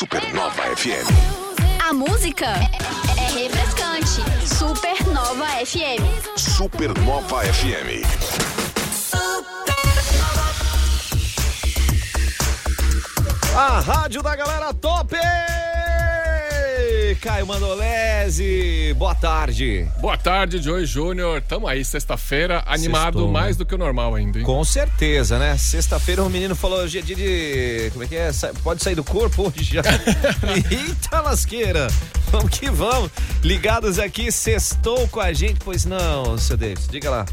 Supernova FM. A música é refrescante. Supernova FM. Supernova FM. A rádio da galera top! Caio Mandolese, boa tarde. Boa tarde, Joey Júnior. Tamo aí, sexta-feira, animado Sextou, mais né? do que o normal ainda, hein? Com certeza, né? Sexta-feira o menino falou hoje é dia de. Como é que é? Pode sair do corpo hoje já. Eita lasqueira! Vamos que vamos. Ligados aqui, sextou com a gente, pois não, seu Davis. Diga lá.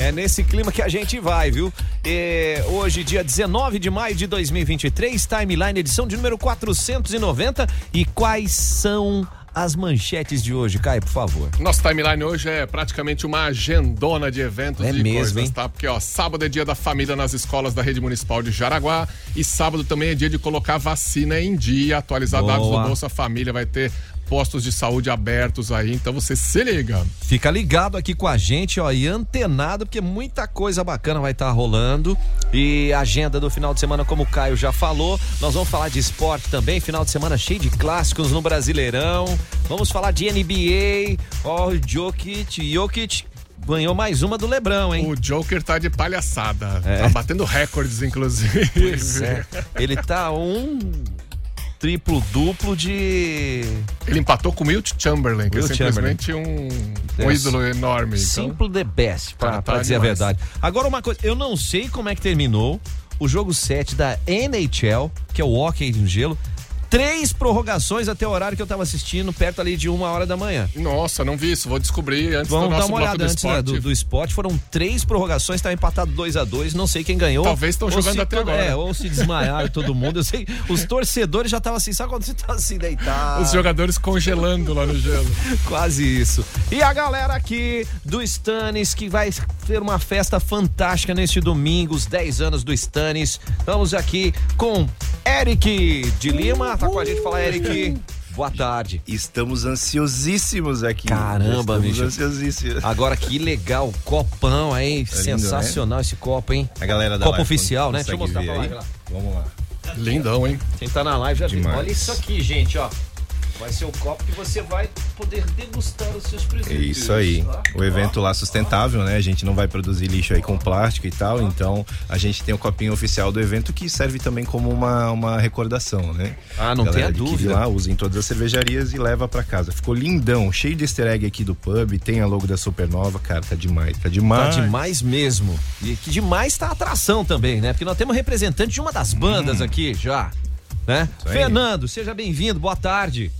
É nesse clima que a gente vai, viu? É, hoje, dia 19 de maio de 2023, Timeline, edição de número 490. E quais são as manchetes de hoje, Caio, por favor? Nosso timeline hoje é praticamente uma agendona de eventos É e mesmo, coisas, hein? tá? Porque, ó, sábado é dia da família nas escolas da rede municipal de Jaraguá e sábado também é dia de colocar vacina em dia, atualizar dados Boa. do Bolsa Família, vai ter postos de saúde abertos aí, então você se liga. Fica ligado aqui com a gente, ó, e antenado, porque muita coisa bacana vai estar rolando. E a agenda do final de semana, como o Caio já falou, nós vamos falar de esporte também. Final de semana cheio de clássicos no Brasileirão. Vamos falar de NBA. Ó, o Jokic, Jokic ganhou mais uma do Lebrão, hein? O Joker tá de palhaçada, É. tá batendo recordes, inclusive. Pois é. Ele tá um triplo duplo de Ele empatou com o Wilt Chamberlain, que Wilt é simplesmente um, um ídolo enorme. Então, Simple the best, pra, pra dizer a verdade. Agora, uma coisa, eu não sei como é que terminou o jogo 7 da NHL, que é o hockey no gelo. Três prorrogações até o horário que eu tava assistindo, perto ali de uma hora da manhã. Nossa, não vi isso. Vou descobrir antes Vamos do dar nosso uma bloco olhada do antes né, esporte. do, do esporte. Foram três prorrogações, tá empatado 2 a 2 Não sei quem ganhou. Talvez estão jogando se até agora. É, ou se desmaiaram todo mundo. Eu sei, os torcedores já estavam assim, sabe quando você tá assim deitado? Os jogadores congelando lá no gelo. Quase isso. E a galera aqui do Stannis, que vai ter uma festa fantástica neste domingo, os 10 anos do Stannis. Estamos aqui com Eric de Lima. Tá com a gente, fala Eric. Boa tarde. Estamos ansiosíssimos aqui. Caramba, Estamos bicho. ansiosíssimos. Agora que legal, copão aí, lindo, sensacional esse copo, hein? A galera da Copo live oficial, né? Deixa eu mostrar pra live lá. Vamos lá. Lindão, hein? Quem tá na live já viu. Olha isso aqui, gente, ó. Vai ser o copo que você vai poder degustar os seus É presentes. isso aí. Ó, O evento lá sustentável, né? A gente não vai produzir lixo aí com plástico e tal. Então a gente tem o copinho oficial do evento que serve também como uma, uma recordação, né? Ah, não A galera tenha adquire dúvida. lá, usa em todas as cervejarias e leva pra casa. Ficou lindão, cheio de easter egg aqui do pub. Tem a logo da Supernova, cara, tá demais. Tá Tá demais. demais mesmo. E que demais tá a atração também, né? Porque nós temos representante de uma das bandas aqui já, né? Fernando, seja bem-vindo, boa tarde.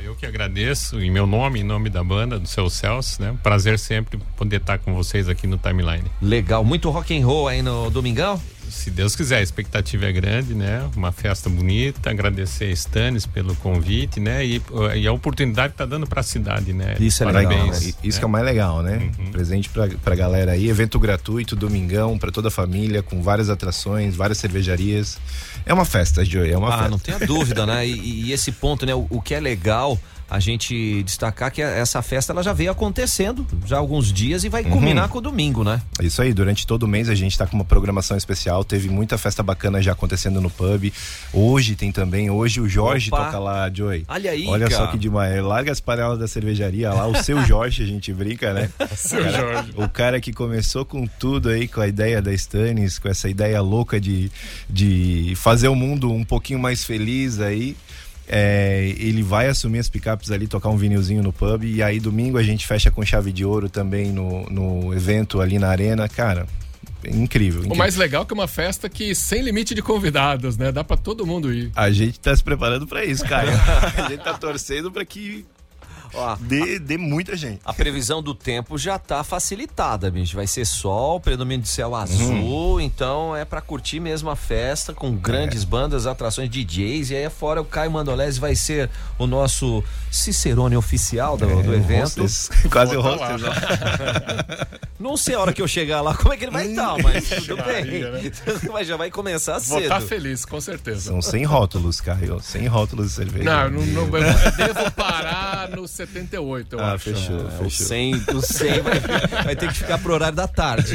Eu que agradeço, em meu nome, em nome da banda, do seu Celso, né? Prazer sempre poder estar com vocês aqui no Timeline. Legal, muito rock and roll aí no Domingão? Se Deus quiser, a expectativa é grande, né? Uma festa bonita, agradecer a Stannis pelo convite, né? E, uh, e a oportunidade que tá dando para a cidade, né? Isso é Parabéns. legal, Parabéns. né? Isso que é o mais legal, né? Uhum. Presente pra, pra galera aí, evento gratuito, domingão, pra toda a família, com várias atrações, várias cervejarias. É uma festa, Joey, é uma Ah, festa. não tenha dúvida, né? E, e esse ponto, né? O, o que é legal a gente destacar que essa festa ela já veio acontecendo já há alguns dias e vai culminar com o domingo, né? É Isso aí, durante todo o mês a gente tá com uma programação especial, teve muita festa bacana já acontecendo no pub. Hoje tem também, hoje o Jorge Opa. toca lá, Joey. Olha aí, Olha cara. só que demais. Larga as panelas da cervejaria lá, o seu Jorge, a gente brinca, né? Seu Jorge. O cara que começou com tudo aí, com a ideia da Stannis, com essa ideia louca de, de fazer o mundo um pouquinho mais feliz aí. É, ele vai assumir as picapes ali, tocar um vinilzinho no pub. E aí, domingo, a gente fecha com chave de ouro também no, no evento ali na arena. Cara, incrível. O incrível. mais legal é que é uma festa que sem limite de convidados, né? Dá pra todo mundo ir. A gente tá se preparando pra isso, cara. a gente tá torcendo pra que Ó, dê, dê muita gente. A previsão do tempo já tá facilitada, bicho. Vai ser sol, predomínio de céu azul, então é pra curtir mesmo a festa com grandes bandas, atrações DJs. E aí fora o Caio Mandolese vai ser o nosso Cicerone oficial do, do É, evento. hostess. Quase o Vou tá hostess, ó. Não sei a hora que eu chegar lá como é que ele vai estar, mas tudo bem. Né? mas já vai começar Vou cedo. estar feliz, com certeza. São 100 rótulos, Caio. 100 rótulos de cerveja. Não, não, não, eu devo parar no 78, eu Ah, acho. fechou, É, o fechou. 100, o 100 vai, vai ter que ficar pro horário da tarde.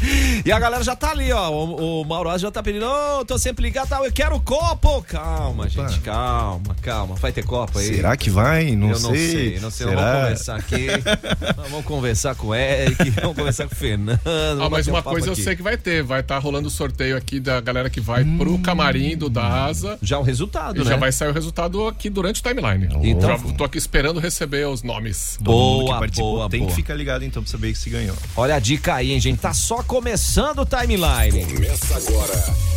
E a galera já tá ali, ó. O, o Mauro já tá pedindo, ô, tô sempre ligado, tá, eu quero copo. Calma, gente, calma, calma. Vai ter copo aí? Será que vai? Não eu sei. não sei, não sei. Nós vamos conversar aqui. vamos conversar com o Eric, vamos conversar com o Fernando. Ah, mas um uma papo coisa eu aqui. sei que vai ter. Vai estar rolando o sorteio aqui da galera que vai pro camarim do DASA. Já o resultado, E né? já vai sair o resultado aqui durante o timeline. Então- já tô aqui esperando receber os nomes. Que Boa, participou boa, tem boa. que ficar ligado então pra saber se ganhou. Olha a dica aí, hein, gente? Tá só começando o timeline. Começa agora.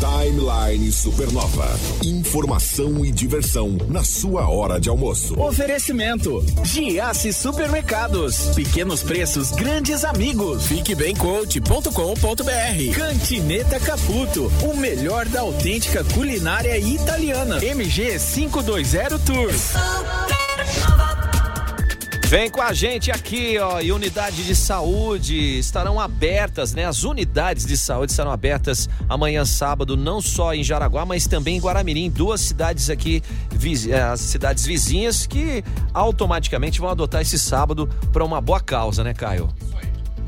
Timeline Supernova. Informação e diversão na sua hora de almoço. Oferecimento: Giasse Supermercados. Pequenos preços, grandes amigos. FiqueBemCoach.com.br. Cantineta Caputo. O melhor da autêntica culinária italiana. MG 520 Tours. Vem com a gente aqui, ó, e unidade de saúde estarão abertas, né? As unidades de saúde estarão abertas amanhã sábado, não só em Jaraguá, mas também em Guaramirim, duas cidades aqui, eh, as cidades vizinhas que automaticamente vão adotar esse sábado para uma boa causa, né, Caio?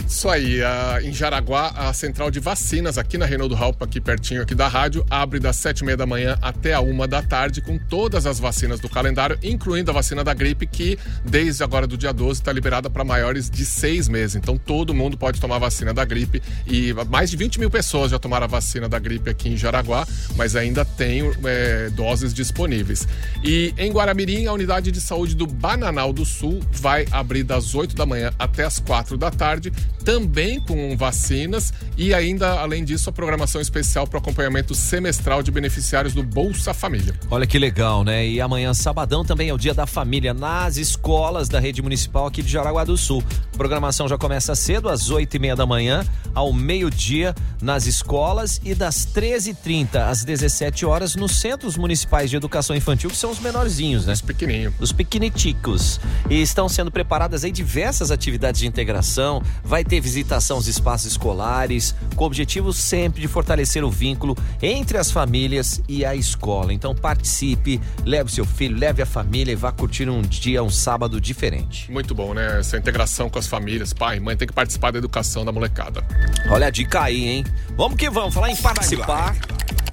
Isso aí, a- em Jaraguá, a central de vacinas aqui na Reinaldo Raup, aqui pertinho aqui da rádio, abre das sete e meia da manhã até a uma da tarde com todas as vacinas do calendário, incluindo a vacina da gripe, que desde agora do dia 12 está liberada para maiores de seis meses. Então todo mundo pode tomar a vacina da gripe e mais de 20 mil pessoas já tomaram a vacina da gripe aqui em Jaraguá, mas ainda tem é, doses disponíveis. E em Guaramirim, a unidade de saúde do Bananal do Sul vai abrir das 8 da manhã até as quatro da tarde, também com vacinas e ainda, além disso, a programação especial para o acompanhamento semestral de beneficiários do Bolsa Família. Olha que legal, né? E amanhã, sabadão, também é o dia da família nas escolas da rede municipal aqui de Jaraguá do Sul. A programação já começa cedo, às oito e meia da manhã, ao meio-dia nas escolas e das 13h30 às 17 horas nos centros municipais de educação infantil, que são os menorzinhos, né? Esse pequenininho. os pequeniticos. E estão sendo preparadas aí diversas atividades de integração, vai ter visitação aos espaços escolares, com o objetivo sempre de fortalecer o vínculo entre as famílias e a escola. Então participe, leve seu filho, leve a família e vá curtir um dia, um sábado diferente. Muito bom, né? Essa integração com as famílias. Pai, mãe tem que participar da educação da molecada. Olha a dica aí, hein? Vamos que vamos, falar em participar.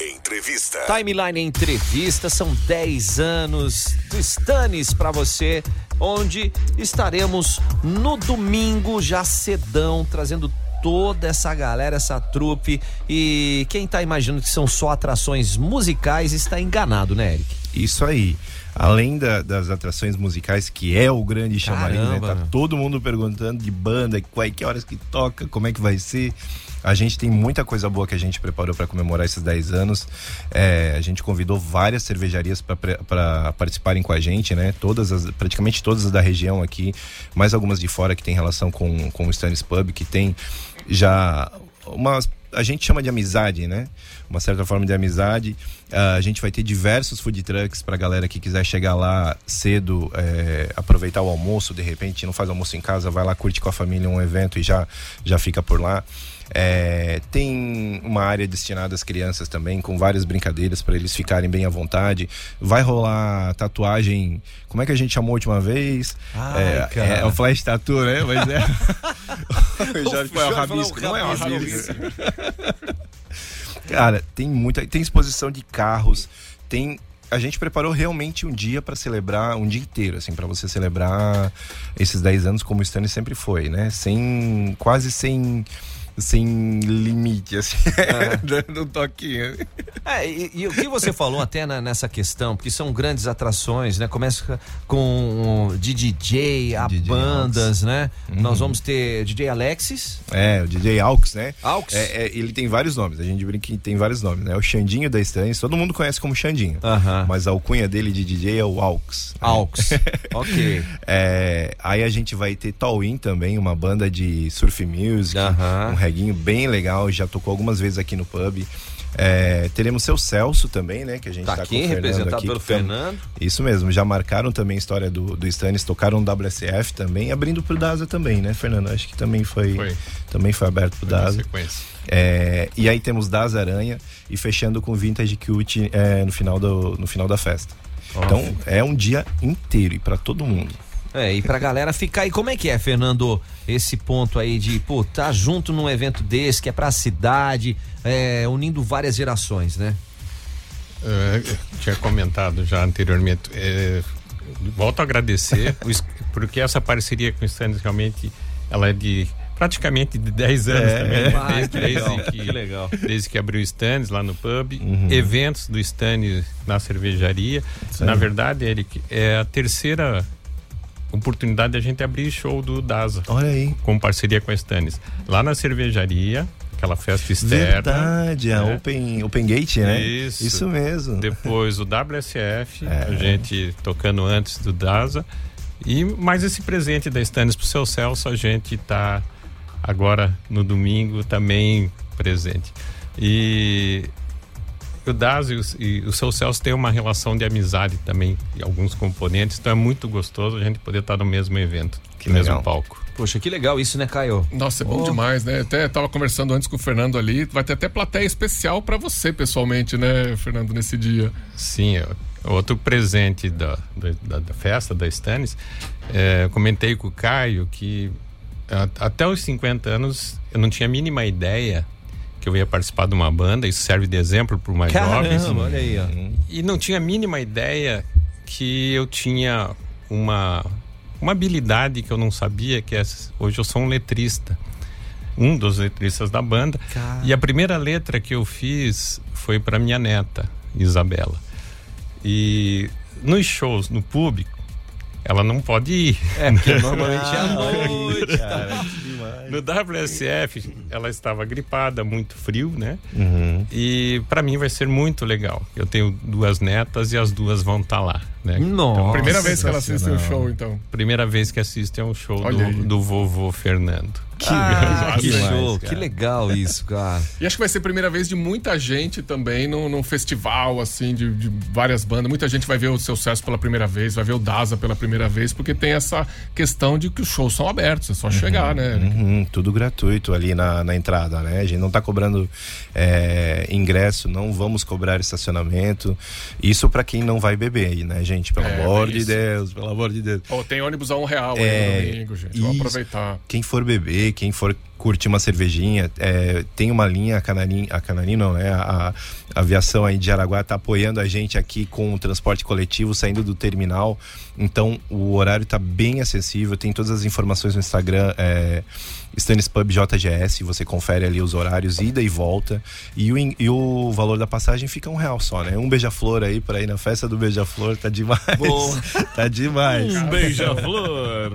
Entrevista. Timeline Entrevista, são 10 anos do Stannis pra você, onde estaremos no domingo, já cedão, trazendo toda essa galera, essa trupe. E quem tá imaginando que são só atrações musicais está enganado, né, Eric? Isso aí. Além da- das atrações musicais, que é o grande chamarim, né? Tá todo mundo perguntando de banda, quais que horas que toca, como é que vai ser. A gente tem muita coisa boa que a gente preparou para comemorar esses 10 anos. É, a gente convidou várias cervejarias para participarem com a gente, né? Todas as, praticamente todas as da região aqui, mais algumas de fora que tem relação com, com o Stannis Pub, que tem já uma a gente chama de amizade, né? Uma certa forma de amizade. Ah, a gente vai ter diversos food trucks pra galera que quiser chegar lá cedo, é, aproveitar o almoço, de repente não faz almoço em casa, vai lá, curte com a família um evento e já, já fica por lá. É, tem uma área destinada às crianças também, com várias brincadeiras para eles ficarem bem à vontade. Vai rolar tatuagem. Como é que a gente chamou a última vez? Ai, é, é o flash tattoo, né? Mas é. o Jorge foi falou rabisco, não é o rabisco. Cara, tem muita. Tem exposição de carros, tem. A gente preparou realmente um dia para celebrar, um dia inteiro, assim, para você celebrar esses 10 anos como o Stanley sempre foi, né? Sem. quase sem. Sem limite, assim, dando um toquinho. É, e, e o que você falou até na- nessa questão, porque são grandes atrações, né? Começa com de DJ, a DJ bandas, né? Nós vamos ter DJ Alexis. É, o DJ Aux, né? Aux. É, é, ele tem vários nomes, a gente brinca que tem vários nomes, né? O Xandinho da Stannis, todo mundo conhece como Xandinho. Aham. Mas a alcunha dele de DJ é o Aux. né? Aux. ok. É, aí a gente vai ter Tallinn também, uma banda de surf music, um reguinho bem legal, já tocou algumas vezes aqui no pub. É, teremos seu Celso também, né? Que a gente Tá tá, aqui, com o Fernando representado aqui, pelo que tam- Fernando. Isso mesmo, já marcaram também a história do, do Stannis, tocaram no WSF também, abrindo pro DASA também, né, Fernando? Acho que também foi, Foi. também foi aberto pro DASA. sequência. É, e aí temos DASA Aranha e fechando com Vintage Cute é, no, final do, no final da festa. Então é um dia inteiro e para todo mundo. É, e pra galera ficar aí, como é que é, Fernando, esse ponto aí de, pô, tá junto num evento desse, que é pra cidade, é, unindo várias gerações, né? É, tinha comentado já anteriormente. É, volto a agradecer, porque essa parceria com o Stannis realmente ela é de praticamente de 10 anos também. né? Ah, Desde, que legal, desde que legal. desde que abriu o Stannis lá no pub, eventos do Stannis na cervejaria. Na verdade, Eric, é a terceira oportunidade da gente abrir show do Daza Olha aí. com parceria com a Stannis. Lá na cervejaria, aquela festa externa. Verdade, a né? Open, Open Gate, né? Isso. Isso mesmo. Depois o WSF, É. a gente tocando antes do DASA. E mais esse presente da Stannis pro seu Celso, a gente tá agora no domingo também presente. E o DASA e o, e o seu Celso têm uma relação de amizade também, e alguns componentes, então é muito gostoso a gente poder estar no mesmo evento, Que no mesmo palco. Poxa, que legal isso, né, Caio? Nossa, é bom Oh. demais, né? Até tava conversando antes com o Fernando ali. Vai ter até plateia especial pra você, pessoalmente, né, Fernando, nesse dia. Sim, é outro presente da, da, da festa da Stannis. É, eu comentei com o Caio que até os 50 anos eu não tinha a mínima ideia que eu ia participar de uma banda. Isso serve de exemplo para mais jovens. Caramba, olha aí, ó. E não tinha a mínima ideia que eu tinha uma, uma habilidade que eu não sabia, que é, hoje eu sou um letrista. Um dos letristas da banda. Cara. E a primeira letra que eu fiz foi para minha neta, Isabela. E nos shows, no público, ela não pode ir. É, porque normalmente é à noite. No WSF, ela estava gripada, muito frio, né? Uhum. E para mim vai ser muito legal. Eu tenho duas netas e as duas vão estar lá, né? Nossa. Primeira vez que ela assiste o sensacional. show, então. Primeira vez que assistem um show do, do vovô Fernando. Ah, que show, que legal isso, cara. E acho que vai ser a primeira vez de muita gente também num, num festival, assim, de, de várias bandas. Muita gente vai ver o seu sucesso pela primeira vez, vai ver o Daza pela primeira vez, porque tem essa questão de que os shows são abertos, é só chegar, né? Uhum, tudo gratuito ali na, na entrada, né? A gente não tá cobrando é, ingresso, não vamos cobrar estacionamento. Isso pra quem não vai beber aí, né, gente? Pelo É, amor de. Deus, pelo amor de Deus. Pô, tem ônibus a um real É, aí no domingo, gente. Vamos aproveitar. Quem for beber, quem for curtir uma cervejinha, é, tem uma linha, a Canarim, a Canarim não, né? A, a aviação aí de Araguá tá apoiando a gente aqui com o transporte coletivo saindo do terminal. Então o horário tá bem acessível, tem todas as informações no Instagram, é, Stannis Pub JGS, você confere ali os horários, ida e volta. E o, e o valor da passagem fica um real só, né? Um beija-flor aí pra ir na festa do beija-flor, tá demais. Boa. tá demais. Um beija-flor.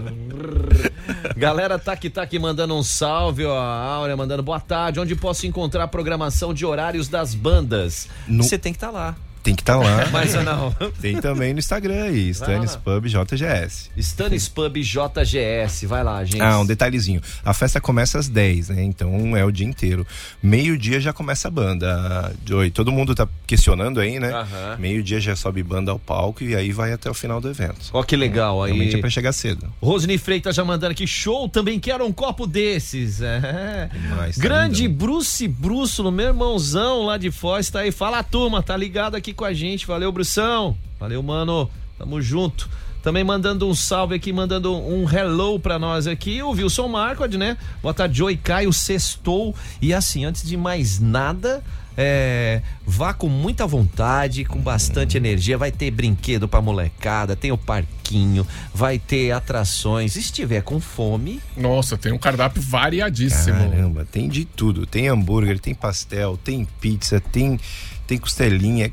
Galera, tá aqui, tá aqui mandando um salve, ó. A Áurea mandando boa tarde. Onde posso encontrar a programação de horários das bandas? Você tem que estar lá. Tem que estar lá. Mas não. Tem também no Instagram aí, Stannis. Pub JGS. Stannis Pub JGS. Vai lá, gente. Ah, um detalhezinho. A festa começa às 10, né? Então é o dia inteiro. Meio-dia já começa a banda. Oi, todo mundo tá questionando aí, né? Aham. Meio-dia já sobe banda ao palco e aí vai até o final do evento. Ó, que legal Realmente é aí. pra chegar cedo. Rosni Freitas já mandando aqui, show, também quero um copo desses. É. Demais, tá Grande lindo. Bruce Brússulo, meu irmãozão lá de Foz, tá aí. Fala turma, tá ligado aqui com a gente. Valeu, Brução. Valeu, mano. Tamo junto. Também mandando um salve aqui, mandando um hello pra nós aqui, o Wilson Marcod, né? Boa tarde, Joey Caio, sextou. E assim, antes de mais nada, é, vá com muita vontade, com bastante energia. Vai ter brinquedo pra molecada, tem o parquinho, vai ter atrações. Se estiver com fome, Nossa, tem um cardápio variadíssimo. Caramba, tem de tudo. Tem hambúrguer, tem pastel, tem pizza, tem, tem costelinha.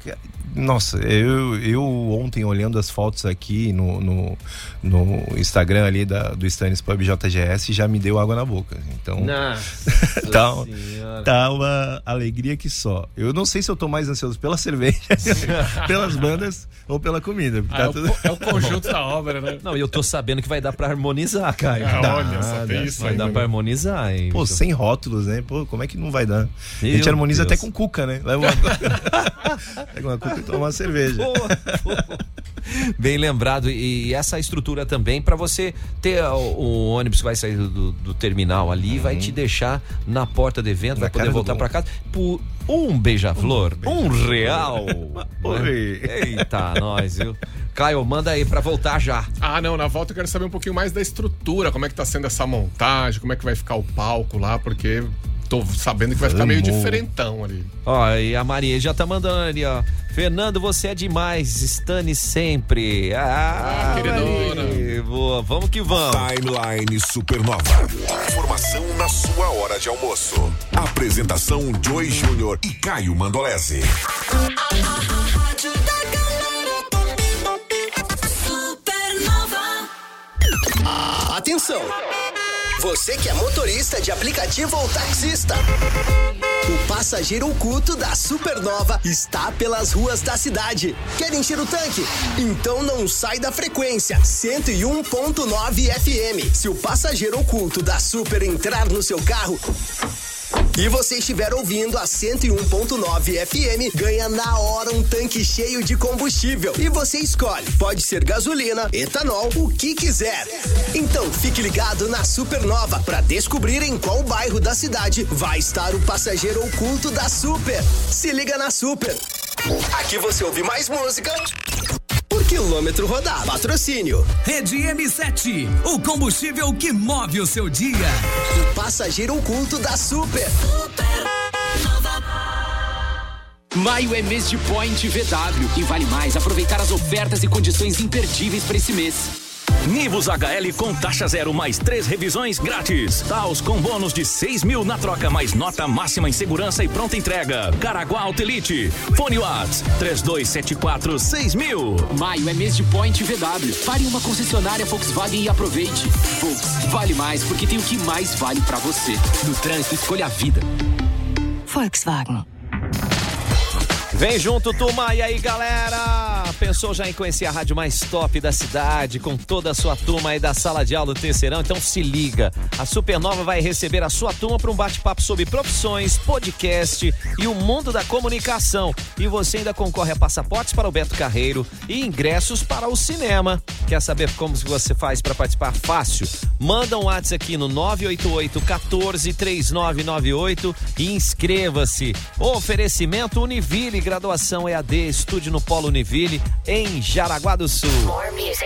Nossa, eu, eu ontem olhando as fotos aqui no, no, no Instagram ali da, do Stannis Pub JGS já me deu água na boca. Então Nossa Tá- tá uma alegria que só. Eu não sei se eu tô mais ansioso pela cerveja, pelas bandas ou pela comida. porque Ah, tá é, o, tudo- é o conjunto da obra, né? Não, e eu tô sabendo que vai dar pra harmonizar, Caio. Ah, Dá, olha, só tem dá, isso Vai ainda. dar pra harmonizar, hein? Pô, sem rótulos, né? Pô, como é que não vai dar? a Meu gente harmoniza Deus. até com cuca, né? Leva uma... Pega uma cuca toma uma cerveja. Boa, boa. Bem lembrado. E essa estrutura também para você ter o, o ônibus que vai sair do, do terminal ali, vai te deixar na porta do evento, Na vai poder voltar para casa por um beija-flor, um, real. Oi. Eita, nós, viu? Caio, manda aí pra voltar já. Ah, não, na volta eu quero saber um pouquinho mais da estrutura, como é que tá sendo essa montagem, como é que vai ficar o palco lá, porque tô sabendo que vai ficar meio diferentão ali. Ó, e a Maria já tá mandando ali, ó. Fernando, você é demais, Stane sempre. Ah, Ah, queridona. Boa, vamos que vamos. Timeline Supernova. Informação na sua hora de almoço. Apresentação Joy Júnior e Caio Mandolese. Atenção! Você que é motorista de aplicativo ou taxista. O passageiro oculto da Supernova está pelas ruas da cidade. Quer encher o tanque? Então não sai da frequência 101.9 FM. Se o passageiro oculto da Super entrar no seu carro, e você estiver ouvindo a 101.9 FM, ganha na hora um tanque cheio de combustível. E você escolhe, pode ser gasolina, etanol, o que quiser. Então fique ligado na Supernova para descobrir em qual bairro da cidade vai estar o passageiro oculto da Super. Se liga na Super. Aqui você ouve mais música quilômetro rodado. Patrocínio. Rede M7, o combustível que move o seu dia. O passageiro oculto da Super. Maio é mês de Point VW e vale mais aproveitar as ofertas e condições imperdíveis para esse mês. Nivus HL com taxa zero mais três revisões grátis. Taos com bônus de 6 mil na troca mais nota máxima em segurança e pronta entrega. Caraguá Autelite. Fone Whats 3274 6000. Maio é mês de Point VW. Pare em uma concessionária Volkswagen e aproveite. Volks, vale mais porque tem o que mais vale para você. No trânsito, escolha a vida. Volkswagen. Vem junto, turma. E aí, galera? Pensou já em conhecer a rádio mais top da cidade, com toda a sua turma aí da sala de aula do Terceirão? Então se liga. A Supernova vai receber a sua turma para um bate-papo sobre profissões, podcast e o mundo da comunicação. E você ainda concorre a passaportes para o Beto Carreiro e ingressos para o cinema. Quer saber como você faz para participar? Fácil. Manda um WhatsApp aqui no 988 14 3998 e inscreva-se. Oferecimento Univille, graduação EAD, estúdio no Polo Univille, em Jaraguá do Sul.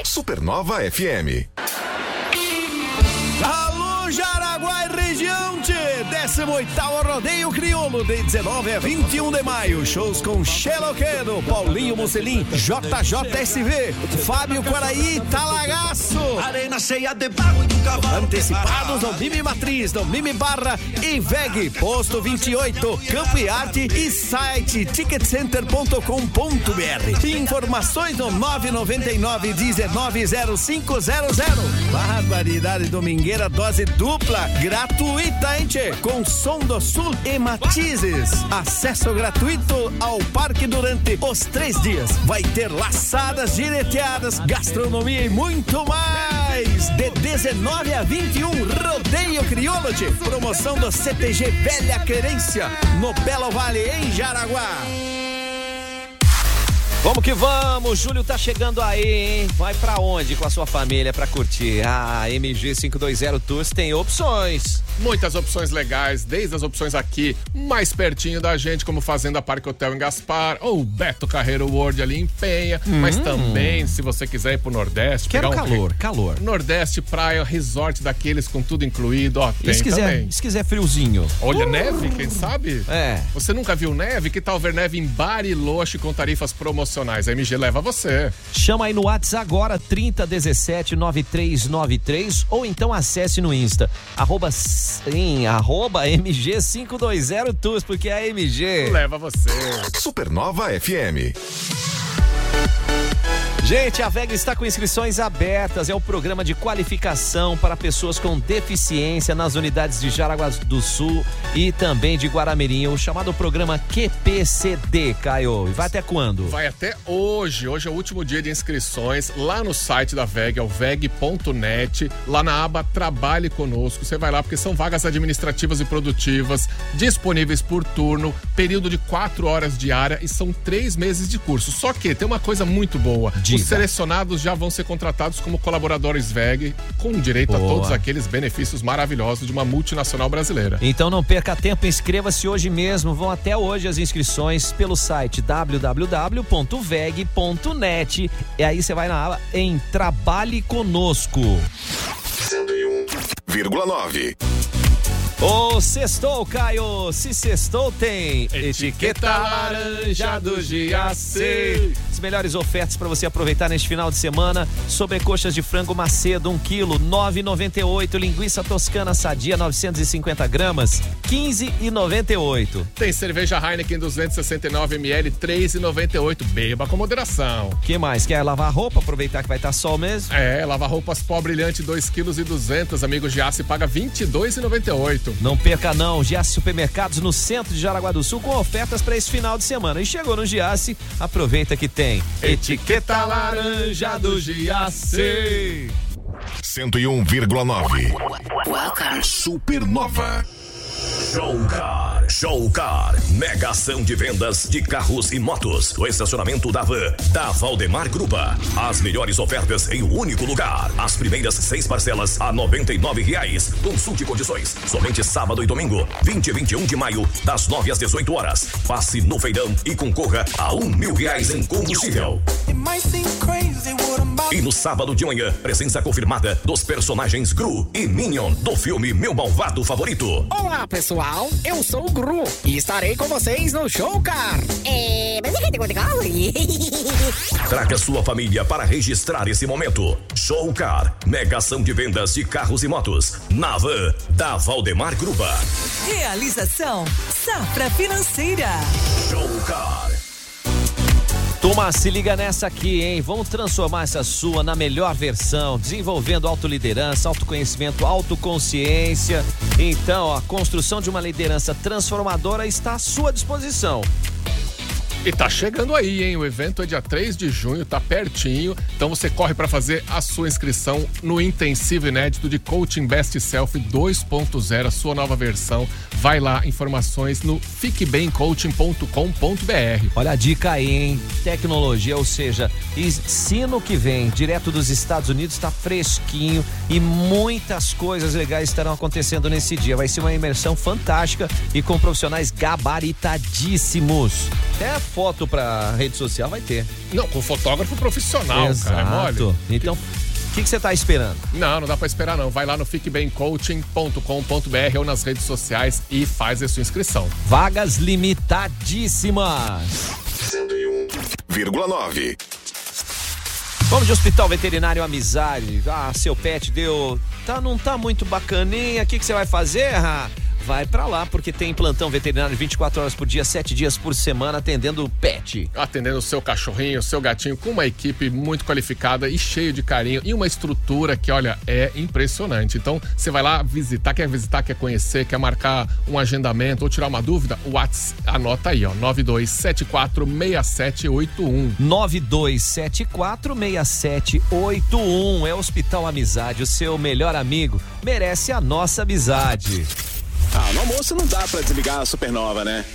Supernova FM. Alô, Jaraguá e região, tchê! 18 Rodeio Crioulo, de 19 a 21 de maio. Shows com Xeloquedo, Paulinho Mocelin, JJSV, Fábio Quaraí, Talagaço. Arena cheia de barro e cavalo. Antecipados no Mimi Matriz, no Mimi Barra e VEG, Posto 28, Campo e Arte e site ticketcenter.com.br. Informações no 999 190500. Barbaridade domingueira, dose dupla, gratuita, hein? Com som do sul e matizes. Acesso gratuito ao parque durante os três dias. Vai ter laçadas, gineteadas, gastronomia e muito mais. De 19 a 21, Rodeio Crioulo. Promoção do CTG Velha Querência, no Belo Vale, em Jaraguá. Vamos que vamos, Júlio tá chegando aí, hein? Vai pra onde com a sua família pra curtir? A MG 520 Tours tem opções. Muitas opções legais, desde as opções aqui, mais pertinho da gente, como Fazenda Parque Hotel em Gaspar, ou Beto Carreiro World ali em Penha, mas também, se você quiser ir pro Nordeste, Hum. Quero pegar um calor, calor. Nordeste, praia, resort daqueles com tudo incluído, ó, tem E se quiser, também. se quiser friozinho? Olha, neve, quem sabe? É. Você nunca viu neve? Que tal ver neve em Bariloche com tarifas promocionais? A MG leva você. Chama aí no WhatsApp agora, 3017 9393 ou então acesse no Insta, arroba, sim, arroba MG520 Tours, porque a MG... Leva você. Supernova FM. Gente, a VEG está com inscrições abertas. É o programa de qualificação para pessoas com deficiência nas unidades de Jaraguá do Sul e também de Guaramirim, o chamado programa QPCD, Caio. E vai até quando? Vai até hoje. Hoje é o último dia de inscrições lá no site da VEG, é o veg.net, lá na aba Trabalhe Conosco. Você vai lá porque são vagas administrativas e produtivas, disponíveis por turno, período de quatro horas diária e são três meses de curso. Só que tem uma coisa muito boa. Diga. Os selecionados já vão ser contratados como colaboradores VEG, com direito a Boa. todos aqueles benefícios maravilhosos de uma multinacional brasileira. Então não perca tempo, inscreva-se hoje mesmo. Vão até hoje as inscrições pelo site www.veg.net. E aí você vai na aba em Trabalhe Conosco. 101,9. Ô, sextou, Caio! Se sextou, tem etiqueta laranja do GAC. As melhores ofertas para você aproveitar neste final de semana. Sobrecoxas de frango macedo, 1 kg, 9,98. Linguiça toscana sadia, 950 gramas, 15,98. Tem cerveja Heineken 269ml, 3,98. Beba com moderação. que mais? Quer lavar roupa? Aproveitar que vai estar sol mesmo? É, lava roupas pó brilhante 2 kg e 200, amigos de aço, paga 22,98. Não perca não, Giasse Supermercados no centro de Jaraguá do Sul com ofertas para esse final de semana. E chegou no Giasse, aproveita que tem etiqueta laranja do Giasse. 101,9. Supernova. Showcar, Showcar, mega ação de vendas de carros e motos. O estacionamento da van, da Valdemar Grupa. As melhores ofertas em um único lugar. As primeiras seis parcelas a 99 reais. Consulte condições. Somente sábado e domingo, 20 e 21 de maio, das 9 às 18 horas. Passe no feirão e concorra a um mil reais em combustível. E no sábado de manhã, presença confirmada dos personagens Gru e Minion do filme Meu Malvado Favorito. Olá, pessoal. Eu sou o Gru e estarei com vocês no Show Car. É, mas é? Traga sua família para registrar esse momento. Show Car, mega ação de vendas de carros e motos. Na van da Valdemar Grupa. Realização Safra Financeira. Show Car. Turma, se liga nessa aqui, hein? Vamos transformar essa sua na melhor versão, desenvolvendo autoliderança, autoconhecimento, autoconsciência. Então, a construção de uma liderança transformadora está à sua disposição. E tá chegando aí, hein? O evento é dia 3 de junho, tá pertinho. Então você corre para fazer a sua inscrição no intensivo inédito de Coaching Best Self 2.0, a sua nova versão. Vai lá, informações no fiquebemcoaching.com.br. Olha a dica aí, hein? Tecnologia, ou seja, ensino que vem direto dos Estados Unidos, está fresquinho e muitas coisas legais estarão acontecendo nesse dia. Vai ser uma imersão fantástica e com profissionais gabaritadíssimos. Até foto pra rede social vai ter. Não, com fotógrafo profissional, cara. É mole. Exato. Então, o que você tá esperando? Não, não dá pra esperar não. Vai lá no fiquebemcoaching.com.br ou nas redes sociais e faz a sua inscrição. Vagas limitadíssimas. 101,9. Vamos de Hospital Veterinário Amizade. Ah, seu pet deu. Tá, não tá muito bacaninha. O que, que você vai fazer, Ra? Vai pra lá, porque tem plantão veterinário 24 horas por dia, 7 dias por semana, atendendo o pet. Atendendo o seu cachorrinho, o seu gatinho, com uma equipe muito qualificada e cheio de carinho e uma estrutura que, olha, é impressionante. Então, você vai lá visitar, quer visitar, quer conhecer, quer marcar um agendamento ou tirar uma dúvida, o WhatsApp, anota aí, ó, 92746781. 92746781 é Hospital Amizade, o seu melhor amigo. Merece a nossa amizade. Ah, no almoço não dá pra desligar a supernova, né?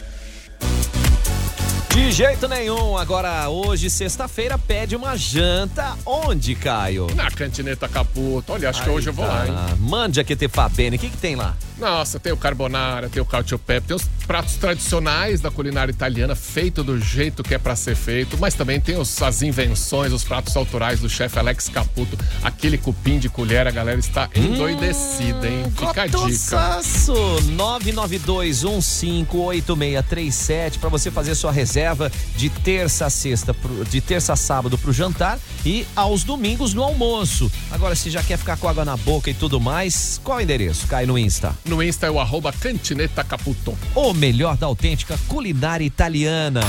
De jeito nenhum. Agora, hoje, sexta-feira, pede uma janta. Onde, Caio? Na cantineta Caputo. Olha, acho que hoje eu vou lá, hein? Mande aqui ter Fabene. O que, que tem lá? Nossa, tem o carbonara, tem o cacio pepe, tem os pratos tradicionais da culinária italiana, feito do jeito que é pra ser feito, mas também tem os, as invenções, os pratos autorais do chefe Alex Caputo. Aquele cupim de colher, a galera está endoidecida, hein? Fica a dica. Cotosaço 992158637 para você fazer sua reserva de terça a sexta, pro- de terça a sábado pro jantar e aos domingos no almoço. Agora, se já quer ficar com água na boca e tudo mais, qual o endereço? Cai no Insta. No Insta é o arroba cantineta Caputo. O melhor da autêntica culinária italiana.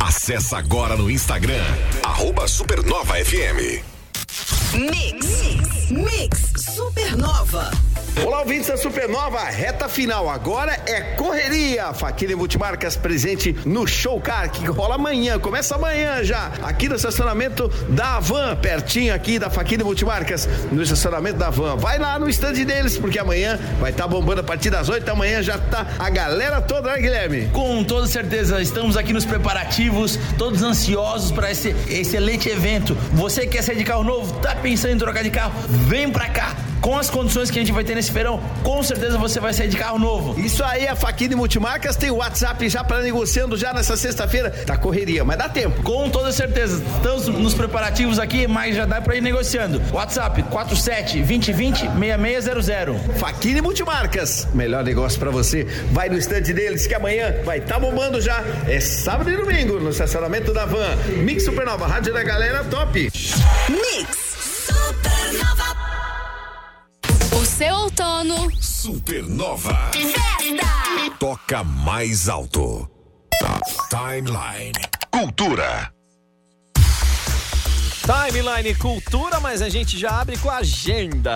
Acesse agora no Instagram, arroba Supernova FM. Mix. Mix Supernova. Olá, ouvintes da Supernova, reta final. Agora é correria. Faquilha Multimarcas presente no Show Car, que rola amanhã. Começa amanhã já, aqui no estacionamento da Van, pertinho aqui da Faquilha Multimarcas, no estacionamento da Van. Vai lá no stand deles, porque amanhã vai estar bombando a partir das 8 da manhã. Já tá a galera toda, né, Guilherme? Com toda certeza, estamos aqui nos preparativos, todos ansiosos para esse excelente evento. Você que quer sair de carro novo, tá pensando em trocar de carro, vem pra cá. Com as condições que a gente vai ter nesse verão, com certeza você vai sair de carro novo. Isso aí, a Faquini Multimarcas tem o WhatsApp já para negociando já nessa sexta-feira. Tá correria, mas dá tempo. Com toda certeza. Estamos nos preparativos aqui, mas já dá para ir negociando. WhatsApp 47 2020 6600. Faquini Multimarcas, melhor negócio para você. Vai no estande deles que amanhã vai estar tá bombando já. É sábado e domingo no estacionamento da Van. Mix Supernova, Rádio da Galera Top. Mix seu outono. Supernova. Festa. Toca mais alto. Timeline. Cultura. Timeline Cultura, mas a gente já abre com a agenda.